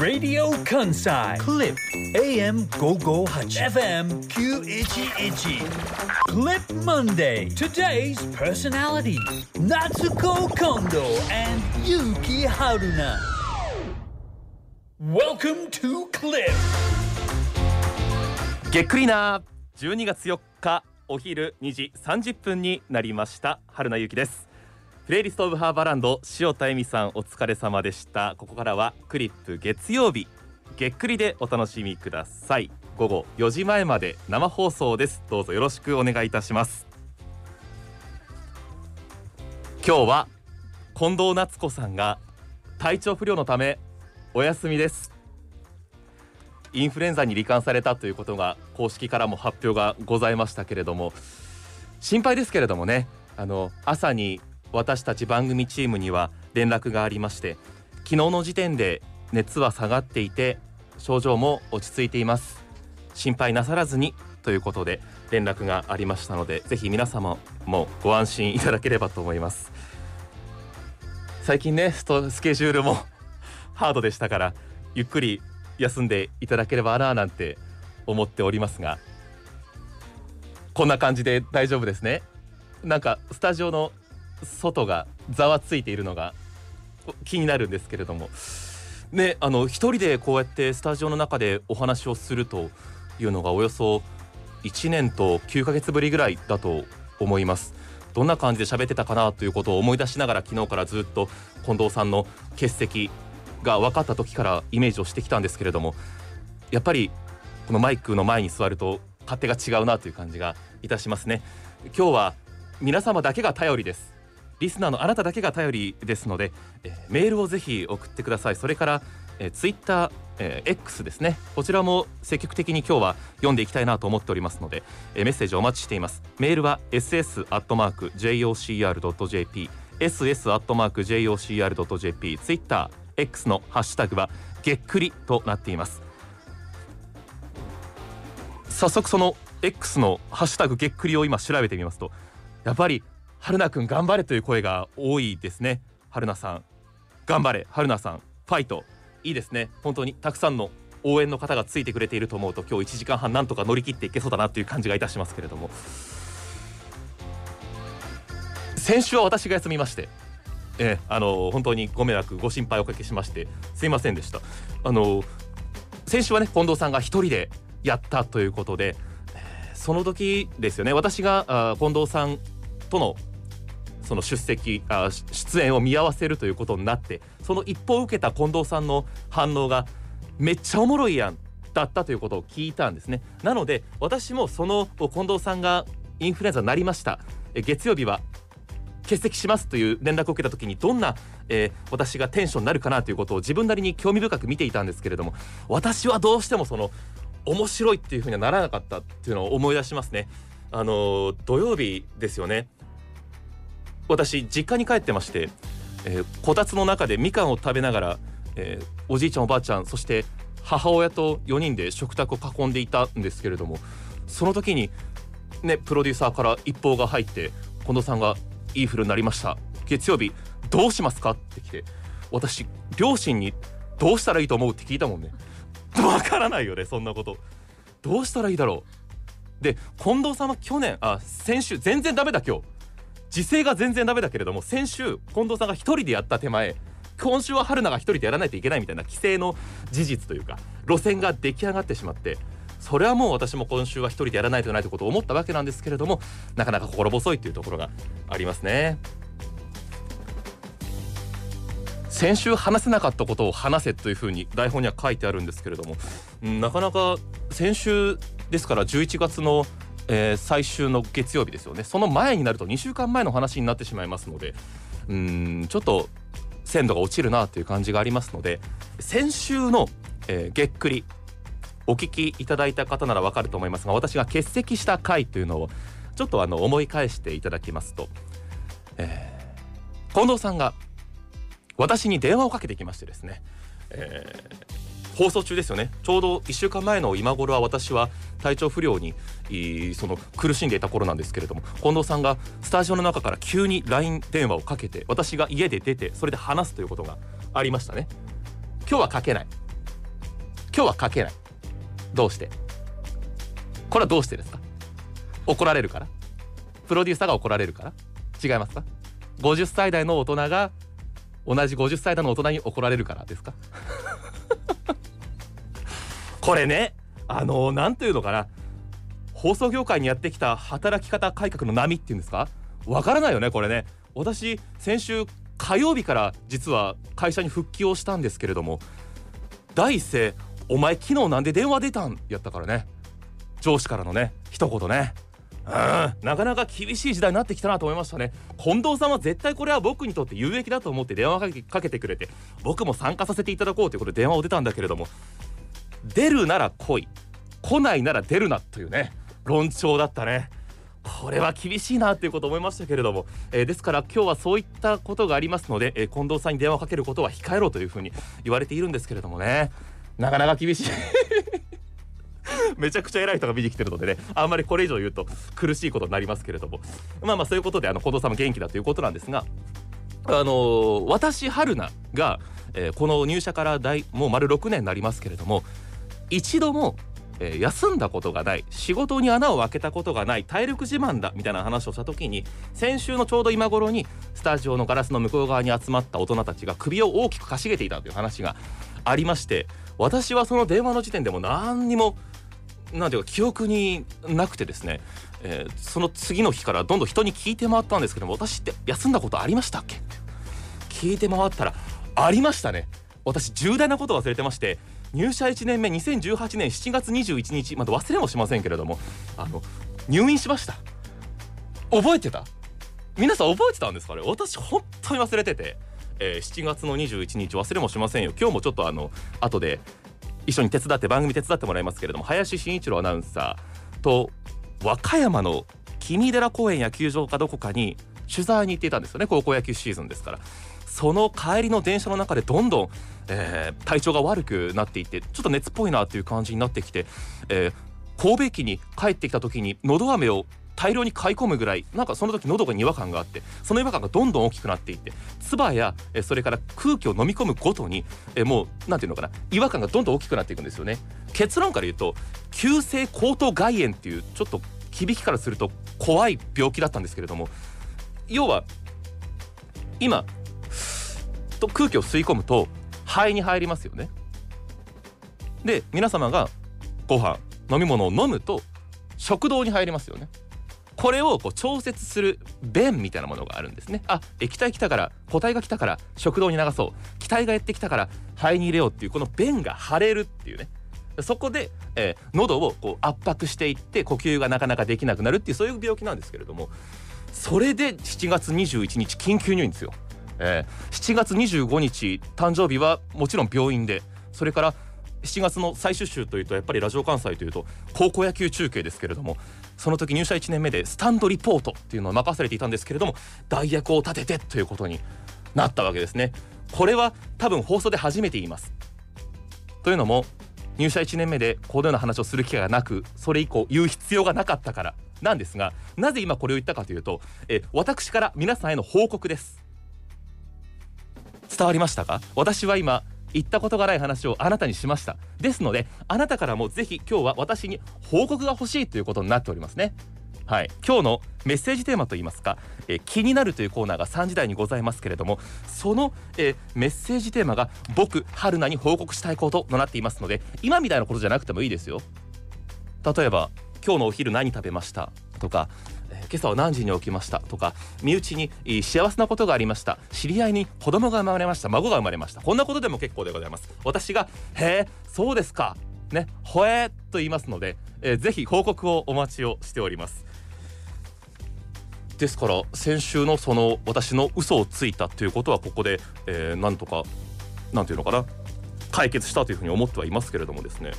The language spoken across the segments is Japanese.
Radio Kansai Clip AM 558 FM 911 Clip Monday Today's personality Natsuko Kondo and Yuki Haruna Welcome to Clip げっくりな12月4日お昼2時30分になりました春名由紀ですプレイリストオブハーバーランド塩田恵美さんお疲れ様でした。ここからはクリップ月曜日。げっくりでお楽しみください。午後4時前まで生放送です。どうぞよろしくお願いいたします。今日は近藤夏子さんが体調不良のためお休みです。インフルエンザに罹患されたということが公式からも発表がございましたけれども心配ですけれどもね。あの朝に私たち番組チームには連絡がありまして昨日の時点で熱は下がっていて症状も落ち着いています。心配なさらずにということで連絡がありましたのでぜひ皆様もご安心いただければと思います。最近ねスケジュールも ハードでしたからゆっくり休んでいただければななんて思っておりますがこんな感じで大丈夫ですね。なんかスタジオの外がざわついているのが気になるんですけれども。ねあの一人でこうやってスタジオの中でお話をするというのがおよそ1年と9ヶ月ぶりぐらいだと思います。どんな感じで喋ってたかなということを思い出しながら昨日からずっと近藤さんの欠席が分かった時からイメージをしてきたんですけれどもやっぱりこのマイクの前に座ると勝手が違うなという感じがいたしますね。今日は皆様だけが頼りです。リスナーのあなただけが頼りですので、えーメールをぜひ送ってください。それから、えー、ツイッター、えー X ですね。こちらも積極的に今日は読んでいきたいなと思っておりますので、えーメッセージお待ちしています。メールは ss.jocr.jp ss.jocr.jp ツイッター X のハッシュタグはげっくりとなっています。早速その X のハッシュタグげっくりを今調べてみますとやっぱり春菜くん頑張れという声が多いですね。春菜さん頑張れ。春菜さんファイト。いいですね。本当にたくさんの応援の方がついてくれていると思うと今日1時間半なんとか乗り切っていけそうだなという感じがいたしますけれども。先週は私が休みましてえーあの本当にご迷惑ご心配おかけしましてすいませんでした。あの先週はね近藤さんが一人でやったということで、その時ですよね。私があ近藤さんとのその出席あ出演を見合わせるということになってその一報を受けた近藤さんの反応がめっちゃおもろいやんだったということを聞いたんですね。なので私もその近藤さんがインフルエンザになりました。月曜日は欠席しますという連絡を受けた時にどんな、えー私がテンションになるかなということを自分なりに興味深く見ていたんですけれども私はどうしてもその面白いっていうふうにはならなかったっていうのを思い出しますね。あの土曜日ですよね。私実家に帰ってまして、えーこたつの中でみかんを食べながら、えーおじいちゃんおばあちゃんそして母親と4人で食卓を囲んでいたんですけれどもその時にねプロデューサーから一報が入って近藤さんがインフルになりました。月曜日どうしますか？って来て私両親にどうしたらいいと思う？って聞いたもんね。わからないよねそんなこと。どうしたらいいだろう。で近藤さんは去年あ先週全然ダメだ今日。時勢が全然ダメだけれども先週近藤さんが一人でやった手前今週は春菜が一人でやらないといけないみたいな規制の事実というか路線が出来上がってしまってそれはもう私も今週は一人でやらないといけないということを思ったわけなんですけれどもなかなか心細いというところがありますね。先週話せなかったことを話せというふうに台本には書いてあるんですけれども、なかなか先週ですから11月の、えー最終の月曜日ですよね。その前になると2週間前の話になってしまいますのでうんちょっと鮮度が落ちるなという感じがありますので先週の、えーげっくりお聞きいただいた方ならわかると思いますが私が欠席した回というのをちょっとあの思い返していただきますと、えー近藤さんが私に電話をかけてきましてですね、えー放送中ですよね。ちょうど1週間前の今頃は私は体調不良にいその苦しんでいた頃なんですけれども近藤さんがスタジオの中から急に LINE 電話をかけて私が家で出てそれで話すということがありましたね。今日はかけない。今日はかけない。どうして？これはどうしてですか？怒られるから？プロデューサーが怒られるから？違いますか？50歳代の大人が同じ50歳代の大人に怒られるからですか？これねあの何ていうのかな。放送業界にやってきた働き方改革の波っていうんですか？わからないよねこれね。私先週火曜日から実は会社に復帰をしたんですけれども第一声「お前昨日なんで電話出たん?」やったからね。上司からのね一言ね。うんなかなか厳しい時代になってきたなと思いましたね。近藤さんは絶対これは僕にとって有益だと思って電話かけてくれて僕も参加させていただこうということで電話を出たんだけれども出るなら来い。来ないなら出るなというね論調だったね。これは厳しいなということ思いましたけれども、えー、ですから今日はそういったことがありますので、えー、近藤さんに電話をかけることは控えろというふうに言われているんですけれどもね。なかなか厳しい。めちゃくちゃ偉い人が見に来てるのでねあんまりこれ以上言うと苦しいことになりますけれども。まあまあそういうことであの近藤さんも元気だということなんですがあのー、私春菜が、えー、この入社から大もう丸6年になりますけれども一度もえー、休んだことがない仕事に穴を開けたことがない体力自慢だみたいな話をした時に先週のちょうど今頃にスタジオのガラスの向こう側に集まった大人たちが首を大きくかしげていたという話がありまして私はその電話の時点でも何にもなんていうか記憶になくてですね、えー、その次の日からどんどん人に聞いて回ったんですけども私って休んだことありましたっけ？聞いて回ったらありましたね。私重大なこと忘れてまして入社1年目2018年7月21日まだ忘れもしませんけれどもあの入院しました。覚えてた？皆さん覚えてたんですかね？私本当に忘れてて、えー、7月の21日忘れもしませんよ。今日もちょっとあの後で一緒に手伝って番組手伝ってもらいますけれども林真一郎アナウンサーと和歌山の君寺公園野球場かどこかに取材に行っていたんですよね。高校野球シーズンですから。その帰りの電車の中でどんどん、えー、体調が悪くなっていってちょっと熱っぽいなっていう感じになってきて、えー、神戸駅に帰ってきた時にのど飴を大量に買い込むぐらいなんかその時喉が違和感があってその違和感がどんどん大きくなっていって唾やそれから空気を飲み込むごとにえもう何ていうのかな違和感がどんどん大きくなっていくんですよね。結論から言うと急性喉頭蓋炎っていうちょっと響きからすると怖い病気だったんですけれども要は今と空気を吸い込むと肺に入りますよね。で皆様がご飯飲み物を飲むと食道に入りますよね。これをこう調節する便みたいなものがあるんですね。あ液体来たから固体が来たから食道に流そう。気体がやってきたから肺に入れようっていうこの便が腫れるっていうね。そこで、えー、喉をこう圧迫していって呼吸がなかなかできなくなるっていうそういう病気なんですけれどもそれで7月21日緊急入院ですよ。えー、7月25日誕生日はもちろん病院でそれから7月の最終週というとやっぱりラジオ関西というと高校野球中継ですけれどもその時入社1年目でスタンドリポートっていうのを任されていたんですけれども代役を立ててということになったわけですね。これは多分放送で初めて言います。というのも入社1年目でこのような話をする機会がなくそれ以降言う必要がなかったから。なんですがなぜ今これを言ったかというとえ私から皆さんへの報告です。伝わりましたか？私は今言ったことがない話をあなたにしました。ですのであなたからもぜひ今日は私に報告が欲しいということになっておりますね。はい。今日のメッセージテーマといいますか、え気になるというコーナーが3時台にございますけれどもその、えメッセージテーマが僕春菜に報告したいこととなっていますので今みたいなことじゃなくてもいいですよ。例えば今日のお昼何食べました？とか今朝は何時に起きました？とか身内に幸せなことがありました。知り合いに子供が生まれました。孫が生まれました。こんなことでも結構でございます。私がへえそうですか。ねほえと言いますので、えー、ぜひ報告をお待ちをしております。ですから先週のその私の嘘をついたということはここで、えー、なんとかなんていうのかな解決したというふうに思ってはいますけれどもですね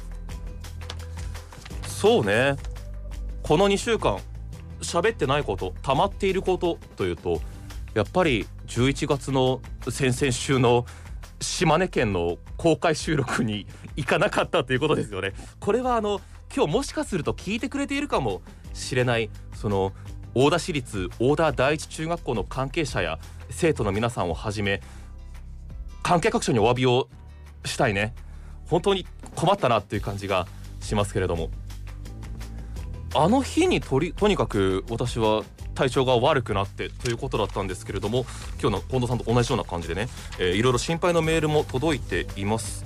そうねこの2週間喋ってないこと溜まっていることというとやっぱり11月の先々週の島根県の公開収録に行かなかったということですよね。これはあの今日もしかすると聞いてくれているかもしれないその大田市立大田第一中学校の関係者や生徒の皆さんをはじめ関係各所にお詫びをしたいね。本当に困ったなっていう感じがしますけれどもあの日にとりとにかく私は体調が悪くなってということだったんですけれども今日の近藤さんと同じような感じでね、えー、いろいろ心配のメールも届いています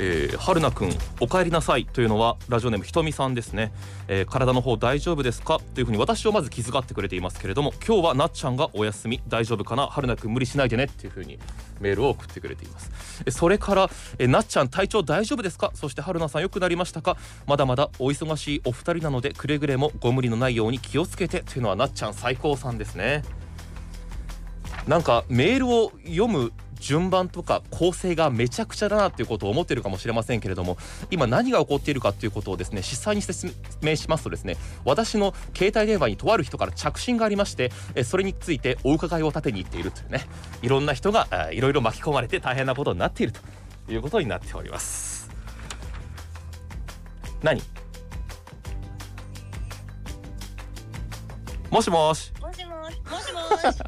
えー、春菜くんお帰りなさいというのはラジオネームひとみさんですね、えー、体の方大丈夫ですか？というふうに私をまず気遣ってくれていますけれども今日はなっちゃんがお休み大丈夫かな？春菜くん無理しないでねっていうふうにメールを送ってくれています。それから、えー、なっちゃん体調大丈夫ですか？そして春菜さん良くなりましたか？まだまだお忙しいお二人なのでくれぐれもご無理のないように気をつけてというのはなっちゃん最高さんですね。なんかメールを読む順番とか構成がめちゃくちゃだなっていうことを思ってるかもしれませんけれども今何が起こっているかっていうことをですね実際に説明しますとですね私の携帯電話にとある人から着信がありましてそれについてお伺いを立てに行っているというねいろんな人がいろいろ巻き込まれて大変なことになっているということになっております。何？もしもし。もしもし。もしもし。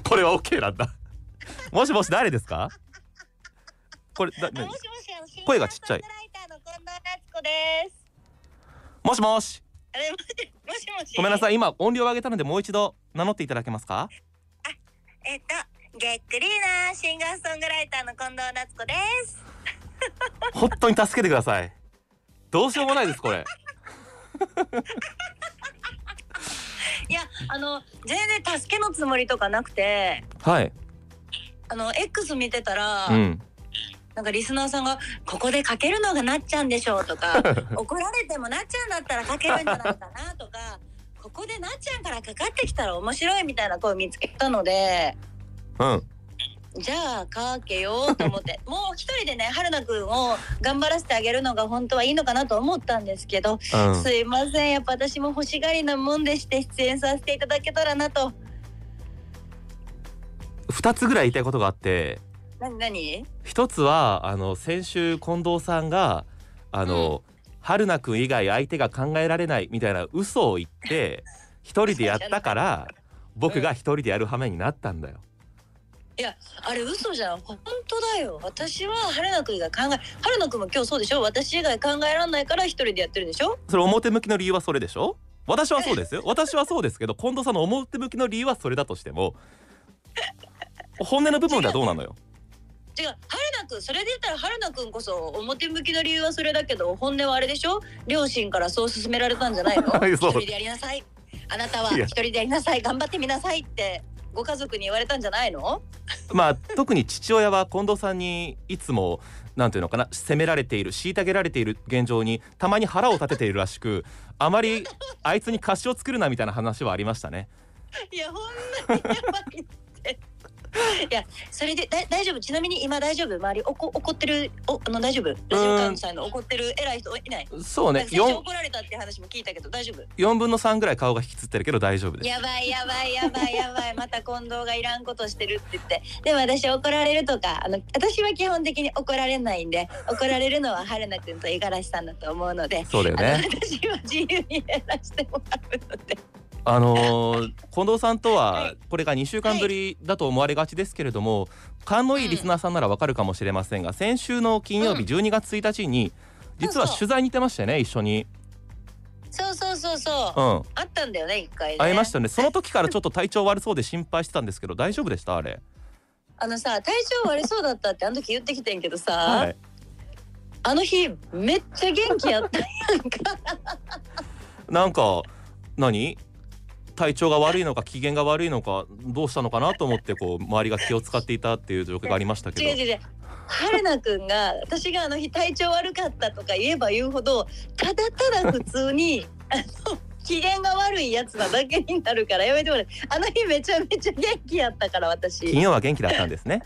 これは OK なんだもしもし誰ですか？これだもしもし声がちっちゃい。もしもし。あれもしもし。ごめんなさい。今音量を上げたのでもう一度名乗っていただけますか？えっとげっくりなシンガーソングライターの近藤夏子です。本当に助けてください。どうしようもないですこれ。いやあの全然助けのつもりとかなくて。はいあの X 見てたら、うんなんかリスナーさんが「ここでかけるのがなっちゃんでしょ」うとか「怒られてもなっちゃんだったらかけるんじゃないかな」とか「ここでなっちゃんからかかってきたら面白い」みたいな声見つけたのでうんじゃあかけようと思って もう一人でね春菜くんを頑張らせてあげるのが本当はいいのかなと思ったんですけど、うんすいませんやっぱ私も欲しがりなもんでして出演させていただけたらなと。2つぐらい言いたいことがあって何何？一つはあの先週近藤さんがあの、春菜くん以外相手が考えられないみたいな嘘を言って一人でやったから 僕が一人でやる羽目になったんだよ。いやあれ嘘じゃん。本当だよ。私は春菜くん以外考え春菜くんも今日そうでしょ？私以外考えられないから一人でやってるんでしょ？それ表向きの理由はそれでしょ？私はそうですよ。私はそうですけど近藤さんの表向きの理由はそれだとしても本音の部分ではどうなのよ？違う。春菜くんそれで言ったら春菜くんこそ表向きの理由はそれだけど本音はあれでしょ？両親からそう勧められたんじゃないの？一人でやりなさい。あなたは一人でやりなさい。頑張ってみなさいってご家族に言われたんじゃないの？まあ特に父親は近藤さんにいつもなんていうのかな責められている虐げられている現状にたまに腹を立てているらしくあまり あいつに貸しを作るなみたいな話はありましたね。いやほんまにやばいいやそれでだ大丈夫？ちなみに今大丈夫？周りおこ怒ってる？おあの大丈夫？ラジオ関西の怒ってる偉い人いない？そうね。先生 4, 怒られたって話も聞いたけど大丈夫？4分の3ぐらい顔が引きつってるけど大丈夫です。やばいやばいやばいやばい。また近藤がいらんことしてるって。言ってでも私怒られるとかあの私は基本的に怒られないんで怒られるのは春菜くんと五十嵐さんだと思うのでそうだよね。私は自由にやらせてもらうのであのー近藤さんとははい。これが2週間ぶりだと思われがちですけれども勘のいいリスナーさんならわかるかもしれませんが先週の金曜日うん。12月1日に実は取材に行ってましたよね一緒に。そうそうそうそう、うん。あったんだよね一回ね。会いましたよね。その時からちょっと体調悪そうで心配してたんですけど大丈夫でした？あれ。あのさ体調悪そうだったってあの時言ってきてんけどさ、はい。あの日めっちゃ元気やったんやんか。なんか何？体調が悪いのか機嫌が悪いのかどうしたのかなと思ってこう周りが気を使っていたっていう状況がありましたけど。違う違う春菜くんが私があの日体調悪かったとか言えば言うほどただただ普通に あの機嫌が悪いやつなだけになるからやめてもらってあの日めちゃめちゃ元気やったから私。金曜は元気だったんですね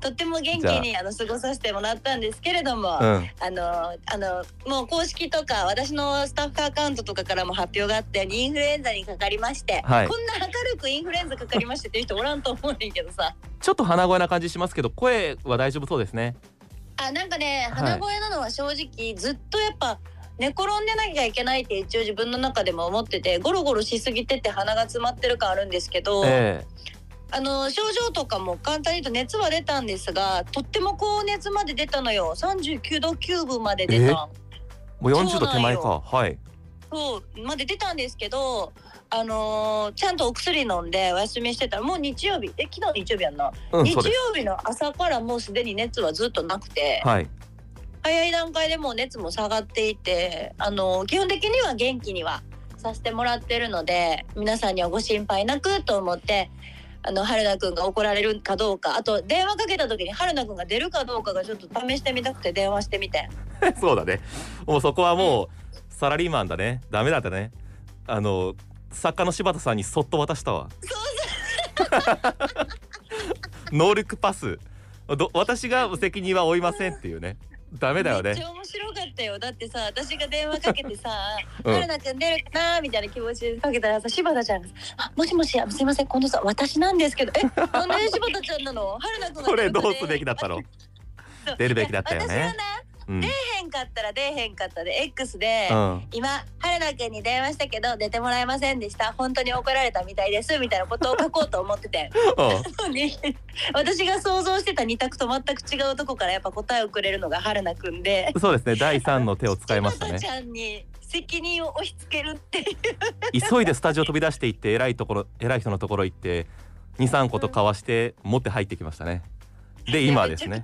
とっても元気にあ。の過ごさせてもらったんですけれども、うん。あのあのもう公式とか私のスタッフアカウントとかからも発表があってインフルエンザにかかりまして、はい。こんな明るくインフルエンザかかりましてっていう人おらんと思うねんけどさ。ちょっと鼻声な感じしますけど声は大丈夫そうですね。あなんかねはい。鼻声なのは正直ずっとやっぱ寝転んでなきゃいけないって一応自分の中でも思っててゴロゴロしすぎてて鼻が詰まってる感あるんですけど、えあの症状とかも簡単に言うと熱は出たんですがとっても高熱まで出たのよ。39度9分まで出た。もう40度手前か。はい。そうまで出たんですけどあのーちゃんとお薬飲んでお休みしてたらもう日曜日。え昨日日曜日やんな、日うんそうです。曜日の朝からもうすでに熱はずっとなくて、はい。早い段階でもう熱も下がっていてあの基本的には元気にはさせてもらってるので皆さんにはご心配なくと思ってあの春菜くんが怒られるかどうか。あと電話かけた時に春菜くんが出るかどうかがちょっと試してみたくて電話してみて。そうだね。もうそこはもうサラリーマンだね。ダメだったね。あの作家の柴田さんにそっと渡したわ。ノールックパス。ど私が責任は負いませんっていうね。ダメだよね。面白かったよ。だってさ私が電話かけてさ「うん。春菜くん出るかな?」みたいな気持ちでかけたらさ柴田ちゃんがさ「あもしもしあすいません近藤さん私なんですけどえなんで柴田ちゃんなの？春菜くんがこれどうすべきだったの？そう。出るべきだったよね。私は出へんかったら出へんかったで X で、うん、今春菜くんに電話したけど出てもらえませんでした。本当に怒られたみたいですみたいなことを書こうと思ってて。私が想像してた二択と全く違うとこからやっぱ答えをくれるのが春菜くんで。そうですね。第三の手を使いましたね。ちゃんに責任を押し付けるっていう。急いでスタジオ飛び出していって偉いところ偉い人のところ行って23個と交わして持って入ってきましたね。で今はですね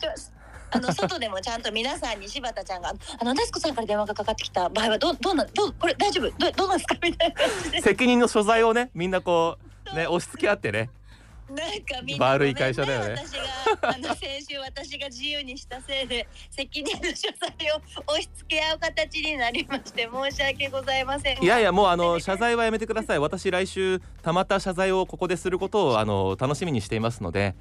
あの外でもちゃんと皆さんに柴田ちゃんが「あのデスコさんから電話がかかってきた場合はどどうなんどうこれ大丈夫？どどうなんですか?」みたいな。感じで責任の所在をねみんなこうね押し付け合ってね。なんかみんな悪い会社だよね。私があの先週私が自由にしたせいで責任の所在を 押し付け合う形になりまして申し訳ございませんが。いやいやもうあの謝罪はやめてください。私来週たまった謝罪をここですることをあの楽しみにしていますので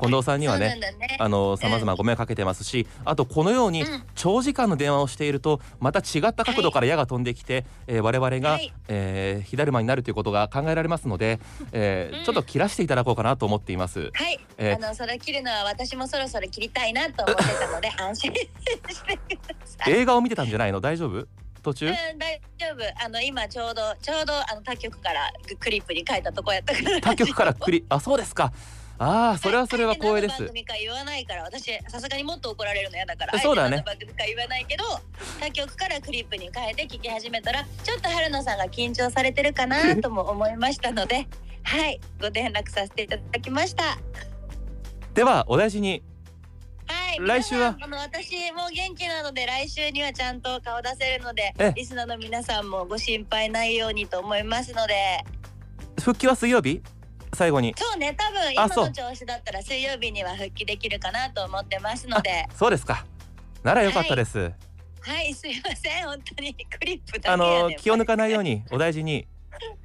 近藤さんにはねね。あの様々ご迷惑かけてますしあとこのようにうん。長時間の電話をしているとまた違った角度から矢が飛んできて、えー我々が、はい。えー火だるまになるということが考えられますので、えーうん。ちょっと切らしていただこうかなと思っています。はい、えーあのそれ切るのは私もそろそろ切りたいなと思ってたので 安心してください。映画を見てたんじゃないの？大丈夫？途中？うん、大丈夫。あの今ちょうどちょうどあの他局からクリップに書いたとこやったから。他局からクリあそうですかああそれはそれは光栄です。言わないから私さすがにもっと怒られるの嫌だから。そうだね。番組か言わないけど他局からクリップに変えて聞き始めたらちょっと春菜さんが緊張されてるかなとも思いましたので はいご連絡させていただきました。ではお大事に。はい来週は？あの私も元気なので来週にはちゃんと顔出せるのでえ。リスナーの皆さんもご心配ないようにと思いますので。復帰は水曜日？最後に。そうね多分あ今の調子だったら水曜日には復帰できるかなと思ってますので。そうですか。ならよかったです、はい。すいません。本当にクリップだけやあのね気を抜かないように お大事に。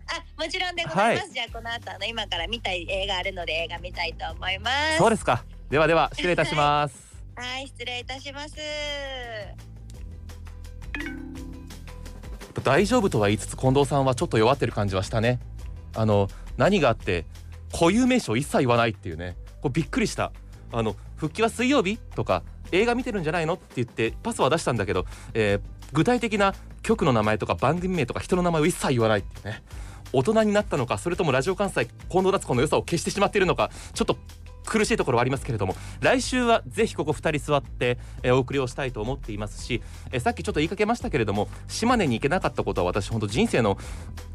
あもちろんでございます、はじゃあこの後あの今から見たい映画あるので映画見たいと思います。そうですか。ではでは失礼いたします。はい。失礼いたします。大丈夫とは言いつつ近藤さんはちょっと弱ってる感じはしたね。あの何があって固有名詞を一切言わないっていうね。こうびっくりした。あの復帰は水曜日とか映画見てるんじゃないのって言ってパスは出したんだけど、えー具体的な局の名前とか番組名とか人の名前を一切言わないっていうね。大人になったのかそれともラジオ関西近藤夏子の良さを消してしまっているのかちょっと苦しいところはありますけれども来週はぜひここ2人座って、えーお送りをしたいと思っていますし、えーさっきちょっと言いかけましたけれども島根に行けなかったことは私本当人生の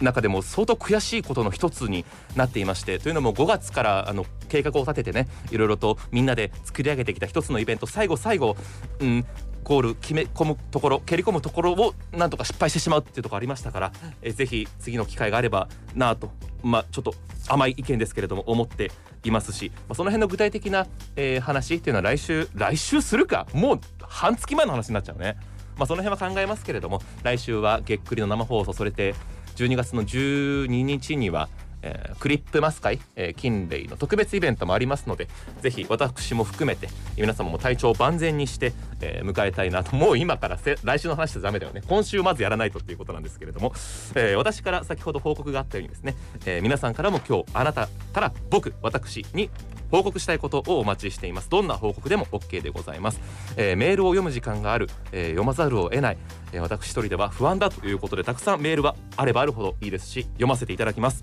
中でも相当悔しいことの一つになっていましてというのも5月からあの計画を立ててねいろいろとみんなで作り上げてきた一つのイベント最後最後、うん、ゴール決め込むところ蹴り込むところをなんとか失敗してしまうっていうところありましたから、えーぜひ次の機会があればなぁとまあちょっと甘い意見ですけれども思っていますし、まあ、その辺の具体的な、えー話っていうのは来週来週するかもう半月前の話になっちゃうね。まあ、その辺は考えますけれども来週はげっくりの生放送それで12月の12日には、えークリップマス会、えー、金霊の特別イベントもありますのでぜひ私も含めて皆様も体調を万全にして、えー迎えたいなともう今から来週の話じゃダメだよね。今週まずやらないとっていうことなんですけれども、えー私から先ほど報告があったようにですね、えー皆さんからも今日あなたから僕私に報告したいことをお待ちしています。どんな報告でも OK でございます、えーメールを読む時間がある、えー読まざるを得ない、えー私一人では不安だということでたくさんメールがあればあるほどいいですし読ませていただきます。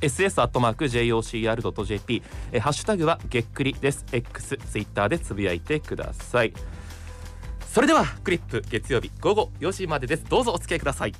ss.jocr.jp えハッシュタグはげっくりです。X ツイッターでつぶやいてください。それではクリップ月曜日午後4時までです。どうぞお付き合いください。